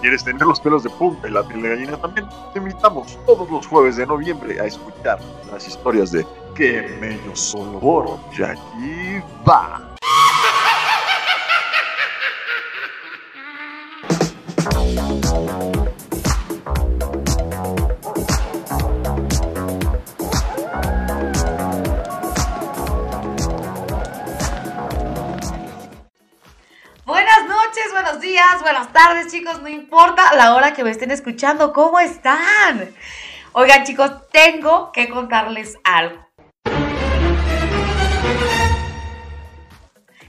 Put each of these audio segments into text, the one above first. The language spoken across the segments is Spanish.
¿quieres tener los pelos de punta y la piel de gallina también? Te invitamos todos los jueves de noviembre a escuchar las historias de Que Mello Solo Y aquí va. Tardes, chicos. No importa la hora que me estén escuchando. ¿Cómo están? Oigan, chicos, tengo que contarles algo.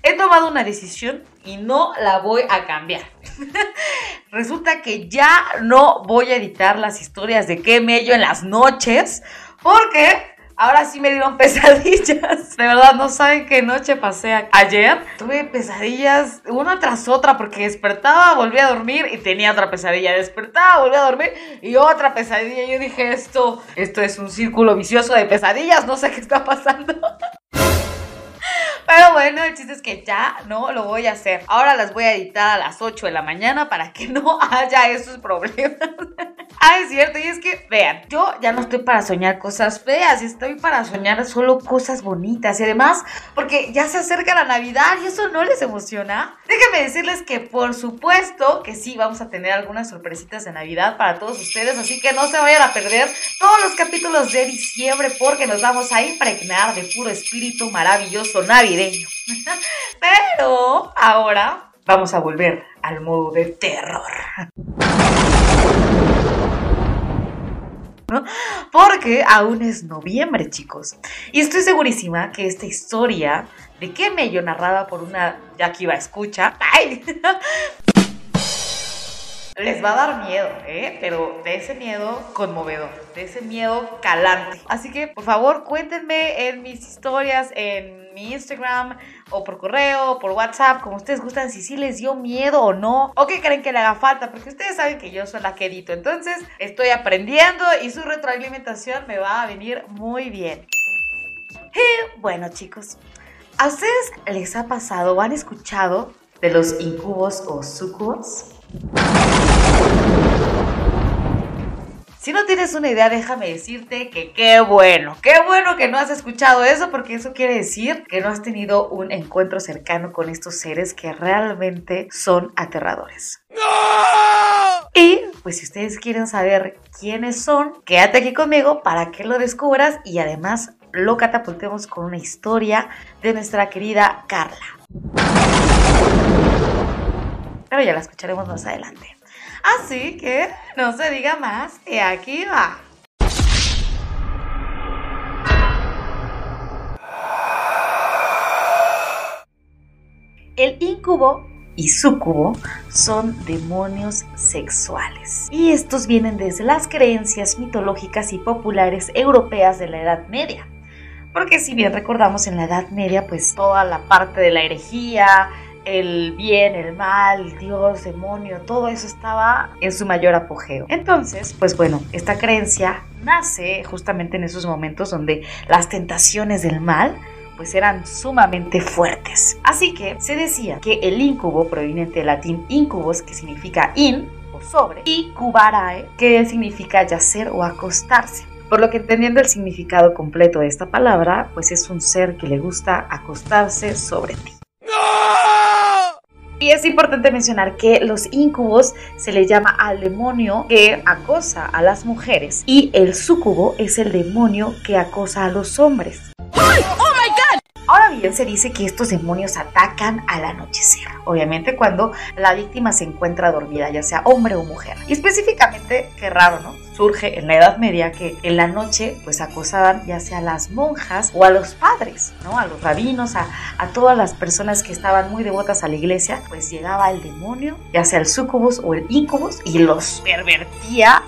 He tomado una decisión y no la voy a cambiar. Resulta que ya no voy a editar las historias de qué mello en las noches porque Ahora sí me dieron pesadillas. De verdad, no saben qué noche pasé ayer. Tuve pesadillas una tras otra porque despertaba, volvía a dormir y tenía otra pesadilla. Despertaba, volvía a dormir y otra pesadilla. Yo dije, esto, esto es un círculo vicioso de pesadillas. No sé qué está pasando. Bueno, el chiste es que ya no lo voy a hacer. Ahora las voy a editar a las 8 de la mañana para que no haya esos problemas. ah, es cierto. Y es que, vean, yo ya no estoy para soñar cosas feas. Estoy para soñar solo cosas bonitas. Y además, porque ya se acerca la Navidad y eso no les emociona. Déjenme decirles que por supuesto que sí, vamos a tener algunas sorpresitas de Navidad para todos ustedes. Así que no se vayan a perder todos los capítulos de diciembre porque nos vamos a impregnar de puro espíritu maravilloso navideño. Pero ahora vamos a volver al modo de terror. Porque aún es noviembre, chicos. Y estoy segurísima que esta historia de qué mello narrada por una ya que iba a escucha, ¡ay! Les va a dar miedo, ¿eh? Pero de ese miedo conmovedor, de ese miedo calante. Así que, por favor, cuéntenme en mis historias, en mi Instagram, o por correo, o por WhatsApp, como ustedes gustan, si sí les dio miedo o no, o qué creen que le haga falta, porque ustedes saben que yo soy la que. Entonces, estoy aprendiendo y su retroalimentación me va a venir muy bien. Bueno, chicos, ¿a ustedes les ha pasado o han escuchado de los incubos o sucubos? Si no tienes una idea, déjame decirte que qué bueno, qué bueno que no has escuchado eso porque eso quiere decir que no has tenido un encuentro cercano con estos seres que realmente son aterradores. Y pues si ustedes quieren saber quiénes son, quédate aquí conmigo para que lo descubras y además lo catapultemos con una historia de nuestra querida Carla. Pero ya la escucharemos más adelante. Así que no se diga más y aquí va. El incubo y sucubo son demonios sexuales. Y estos vienen desde las creencias mitológicas y populares europeas de la Edad Media. Porque si bien recordamos en la Edad Media, pues toda la parte de la herejía, el bien, el mal, Dios, demonio, todo eso estaba en su mayor apogeo. Entonces, pues bueno, esta creencia nace justamente en esos momentos donde las tentaciones del mal pues eran sumamente fuertes. Así que se decía que el incubo, proveniente del latín incubus, que significa in o sobre, y cubarae, que significa yacer o acostarse. Por lo que entendiendo el significado completo de esta palabra, pues es un ser que le gusta acostarse sobre ti. Y es importante mencionar que los incubos se le llama al demonio que acosa a las mujeres y el sucubo es el demonio que acosa a los hombres. Bien, se dice que estos demonios atacan al anochecer, obviamente cuando la víctima se encuentra dormida, ya sea hombre o mujer. Y específicamente, qué raro, ¿no? Surge en la Edad Media que en la noche pues acosaban ya sea a las monjas o a los padres, ¿no? A los rabinos, a, a todas las personas que estaban muy devotas a la iglesia, pues llegaba el demonio, ya sea el sucubus o el incubus, y los pervertía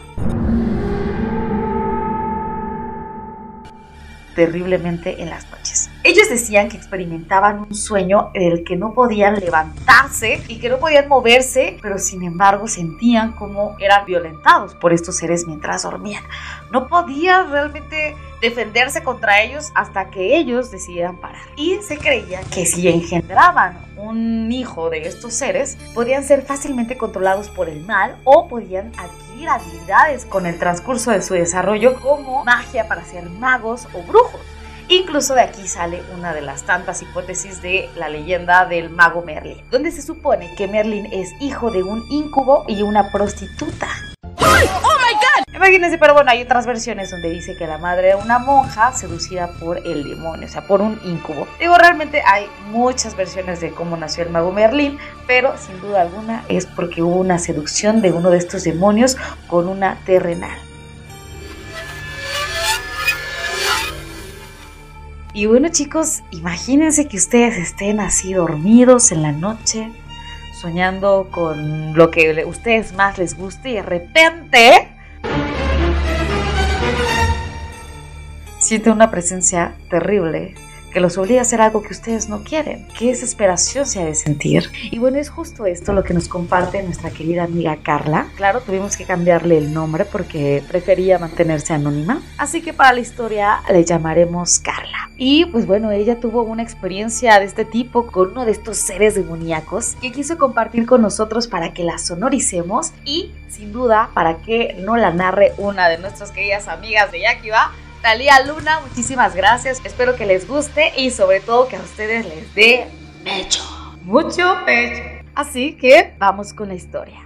terriblemente en las noches. Ellos decían que experimentaban un sueño del que no podían levantarse y que no podían moverse, pero sin embargo sentían como eran violentados por estos seres mientras dormían. No podían realmente defenderse contra ellos hasta que ellos decidieran parar. Y se creía que si engendraban un hijo de estos seres, podían ser fácilmente controlados por el mal o podían adquirir habilidades con el transcurso de su desarrollo como magia para ser magos o brujos. Incluso de aquí sale una de las tantas hipótesis de la leyenda del mago Merlin, donde se supone que Merlin es hijo de un incubo y una prostituta. Imagínense, pero bueno, hay otras versiones donde dice que la madre era una monja seducida por el demonio, o sea, por un incubo. Digo, realmente hay muchas versiones de cómo nació el mago Merlín, pero sin duda alguna es porque hubo una seducción de uno de estos demonios con una terrenal. Y bueno chicos, imagínense que ustedes estén así dormidos en la noche, soñando con lo que a ustedes más les guste y de repente siente una presencia terrible que los obliga a hacer algo que ustedes no quieren. Qué desesperación se ha de sentir. Y bueno, es justo esto lo que nos comparte nuestra querida amiga Carla. Claro, tuvimos que cambiarle el nombre porque prefería mantenerse anónima. Así que para la historia le llamaremos Carla. Y pues bueno, ella tuvo una experiencia de este tipo con uno de estos seres demoníacos que quiso compartir con nosotros para que la sonoricemos y sin duda para que no la narre una de nuestras queridas amigas de Yakiba Talía Luna, muchísimas gracias. Espero que les guste y sobre todo que a ustedes les dé pecho. Mucho pecho. Así que vamos con la historia.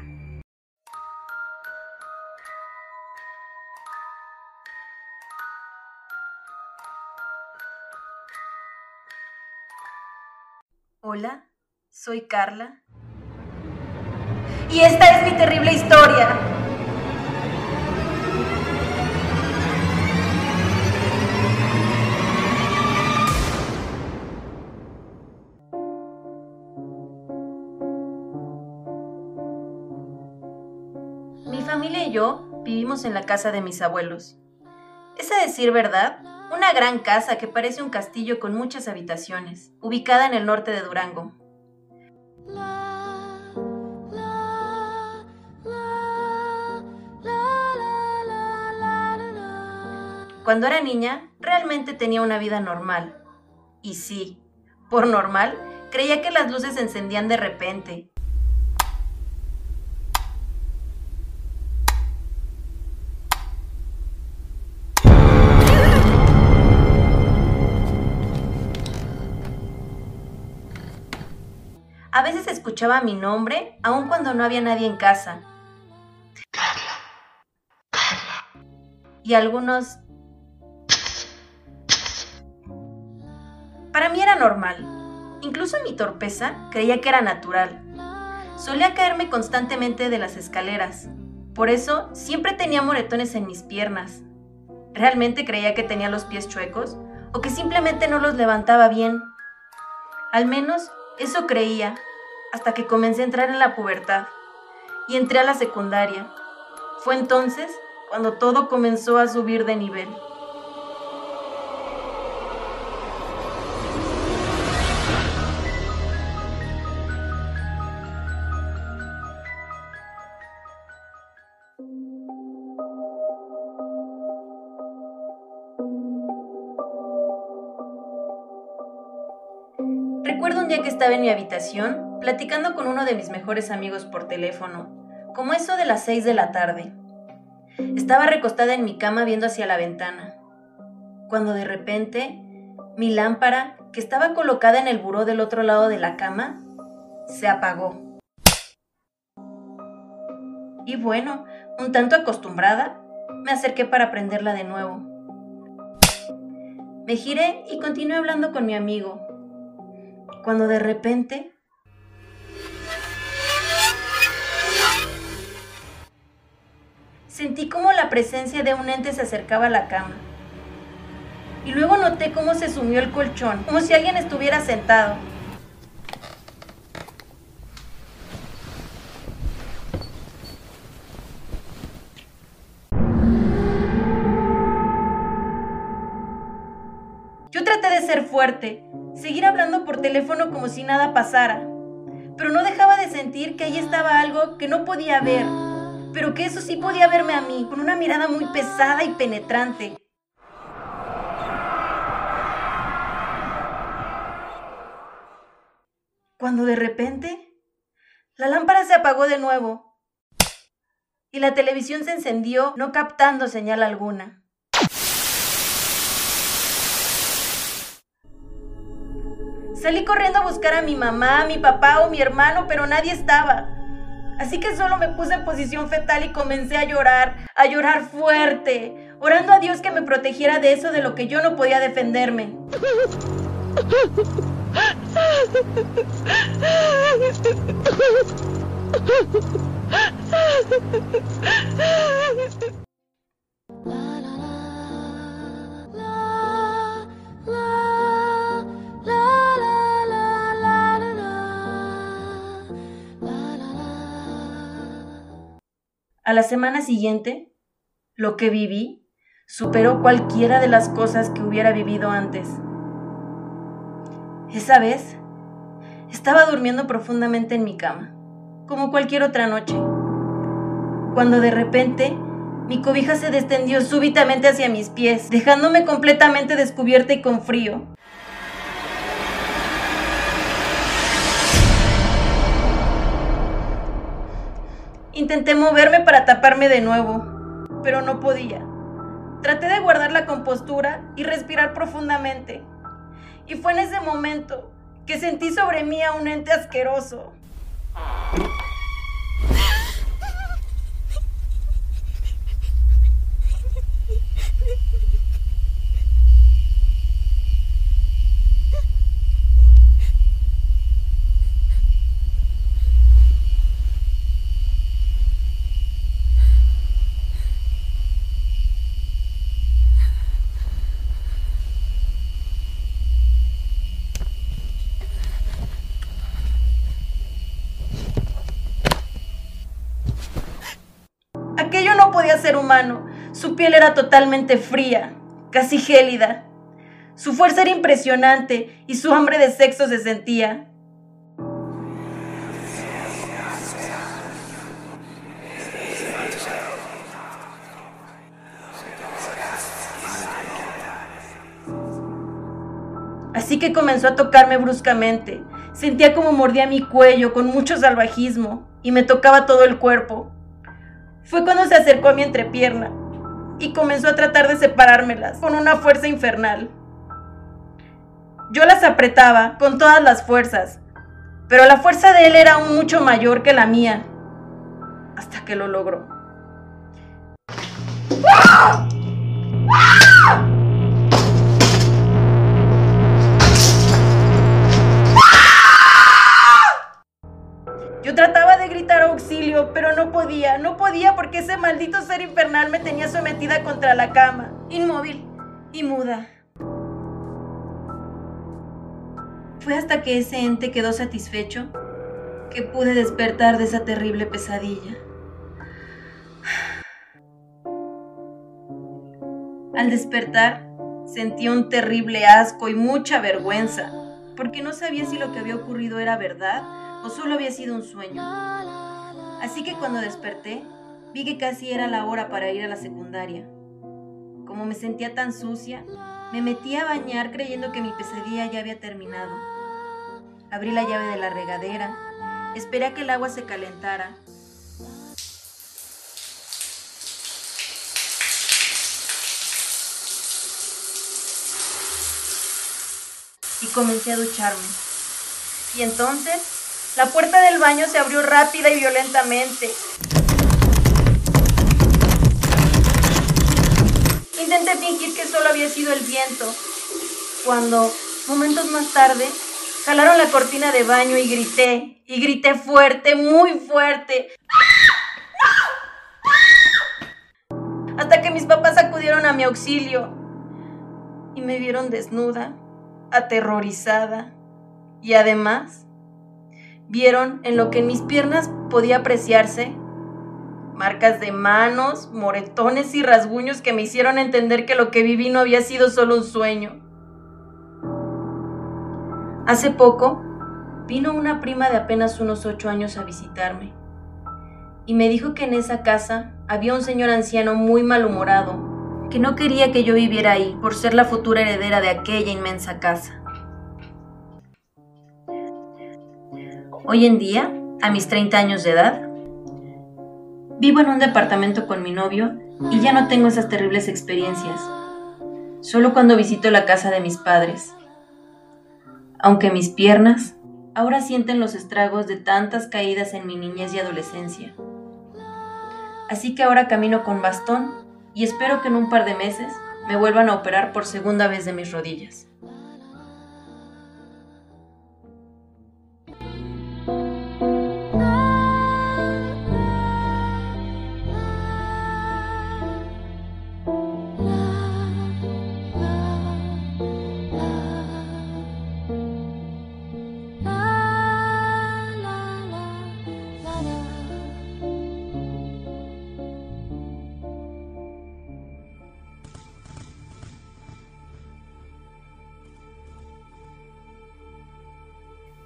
Hola, soy Carla. Y esta es mi terrible historia. Yo vivimos en la casa de mis abuelos. Es a decir verdad, una gran casa que parece un castillo con muchas habitaciones, ubicada en el norte de Durango. Cuando era niña, realmente tenía una vida normal. Y sí, por normal, creía que las luces se encendían de repente veces escuchaba mi nombre, aun cuando no había nadie en casa. Carla. Carla. Y algunos... Para mí era normal. Incluso mi torpeza creía que era natural. Solía caerme constantemente de las escaleras. Por eso siempre tenía moretones en mis piernas. ¿Realmente creía que tenía los pies chuecos? ¿O que simplemente no los levantaba bien? Al menos eso creía, hasta que comencé a entrar en la pubertad y entré a la secundaria. Fue entonces cuando todo comenzó a subir de nivel. Recuerdo un día que estaba en mi habitación platicando con uno de mis mejores amigos por teléfono, como eso de las seis de la tarde. Estaba recostada en mi cama viendo hacia la ventana, cuando de repente mi lámpara, que estaba colocada en el buró del otro lado de la cama, se apagó. Y bueno, un tanto acostumbrada, me acerqué para prenderla de nuevo. Me giré y continué hablando con mi amigo, cuando de repente sentí como la presencia de un ente se acercaba a la cama. Y luego noté cómo se sumió el colchón, como si alguien estuviera sentado. Yo traté de ser fuerte, seguir hablando por teléfono como si nada pasara, pero no dejaba de sentir que ahí estaba algo que no podía ver, pero que eso sí podía verme a mí, con una mirada muy pesada y penetrante. Cuando de repente, la lámpara se apagó de nuevo y la televisión se encendió, no captando señal alguna. Salí corriendo a buscar a mi mamá, a mi papá o mi hermano, pero nadie estaba. Así que solo me puse en posición fetal y comencé a llorar, a llorar fuerte, orando a Dios que me protegiera de eso de lo que yo no podía defenderme. A la semana siguiente, lo que viví superó cualquiera de las cosas que hubiera vivido antes. Esa vez, estaba durmiendo profundamente en mi cama, como cualquier otra noche, cuando de repente mi cobija se descendió súbitamente hacia mis pies, dejándome completamente descubierta y con frío. Intenté moverme para taparme de nuevo, pero no podía. Traté de guardar la compostura y respirar profundamente. Y fue en ese momento que sentí sobre mí a un ente asqueroso. Aquello no podía ser Su piel era totalmente fría, casi gélida. Su fuerza era impresionante y su hambre de sexo se sentía. Así que comenzó a tocarme bruscamente. Sentía como mordía mi cuello con mucho salvajismo y me tocaba todo el cuerpo. Fue cuando se acercó a mi entrepierna y comenzó a tratar de separármelas con una fuerza infernal. Yo las apretaba con todas las fuerzas, pero la fuerza de él era aún mucho mayor que la mía, hasta que lo logró. Yo trataba gritar auxilio, pero no podía, no podía porque ese maldito ser infernal me tenía sometida contra la cama, inmóvil y muda. Fue hasta que ese ente quedó satisfecho que pude despertar de esa terrible pesadilla. Al despertar, sentí un terrible asco y mucha vergüenza, porque no sabía si lo que había ocurrido era verdad o solo había sido un sueño. Así que cuando desperté, vi que casi era la hora para ir a la secundaria. Como me sentía tan sucia, me metí a bañar creyendo que mi pesadilla ya había terminado. Abrí la llave de la regadera, esperé a que el agua se calentara. Y comencé a ducharme. Y entonces la puerta del baño se abrió rápida y violentamente. Intenté fingir que solo había sido el viento, cuando, momentos más tarde, jalaron la cortina de baño y grité, y grité fuerte, muy fuerte. Hasta que mis papás acudieron a mi auxilio y me vieron desnuda, aterrorizada y además vieron en lo que en mis piernas podía apreciarse marcas de manos, moretones y rasguños que me hicieron entender que lo que viví no había sido solo un sueño. Hace poco vino una prima de apenas unos ocho años a visitarme y me dijo que en esa casa había un señor anciano muy malhumorado, que no quería que yo viviera ahí por ser la futura heredera de aquella inmensa casa. Hoy en día, a mis 30 años de edad, vivo en un departamento con mi novio y ya no tengo esas terribles experiencias. Solo cuando visito la casa de mis padres. Aunque mis piernas ahora sienten los estragos de tantas caídas en mi niñez y adolescencia. Así que ahora camino con bastón y espero que en un par de meses me vuelvan a operar por segunda vez de mis rodillas.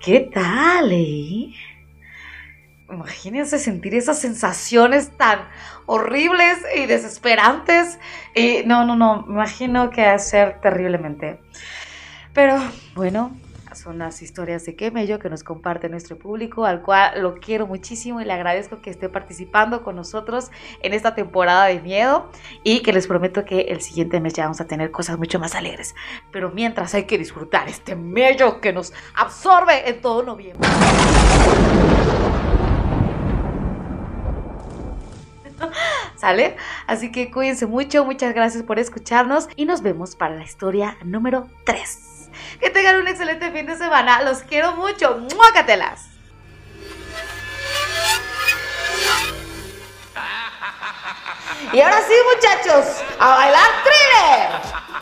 ¿Qué tal, eh? Imagínense sentir esas sensaciones tan horribles y desesperantes. Y no, no, no, me imagino que ser terriblemente. Pero bueno, son las historias de Kemello que nos comparte nuestro público, al cual lo quiero muchísimo y le agradezco que esté participando con nosotros en esta temporada de miedo y que les prometo que el siguiente mes ya vamos a tener cosas mucho más alegres. Pero mientras hay que disfrutar este mello que nos absorbe en todo noviembre. ¿Sale? Así que cuídense mucho, muchas gracias por escucharnos y nos vemos para la historia número 3. Que tengan un excelente fin de semana. Los quiero mucho. ¡Muácatelas! Y ahora sí, muchachos, a bailar thriller.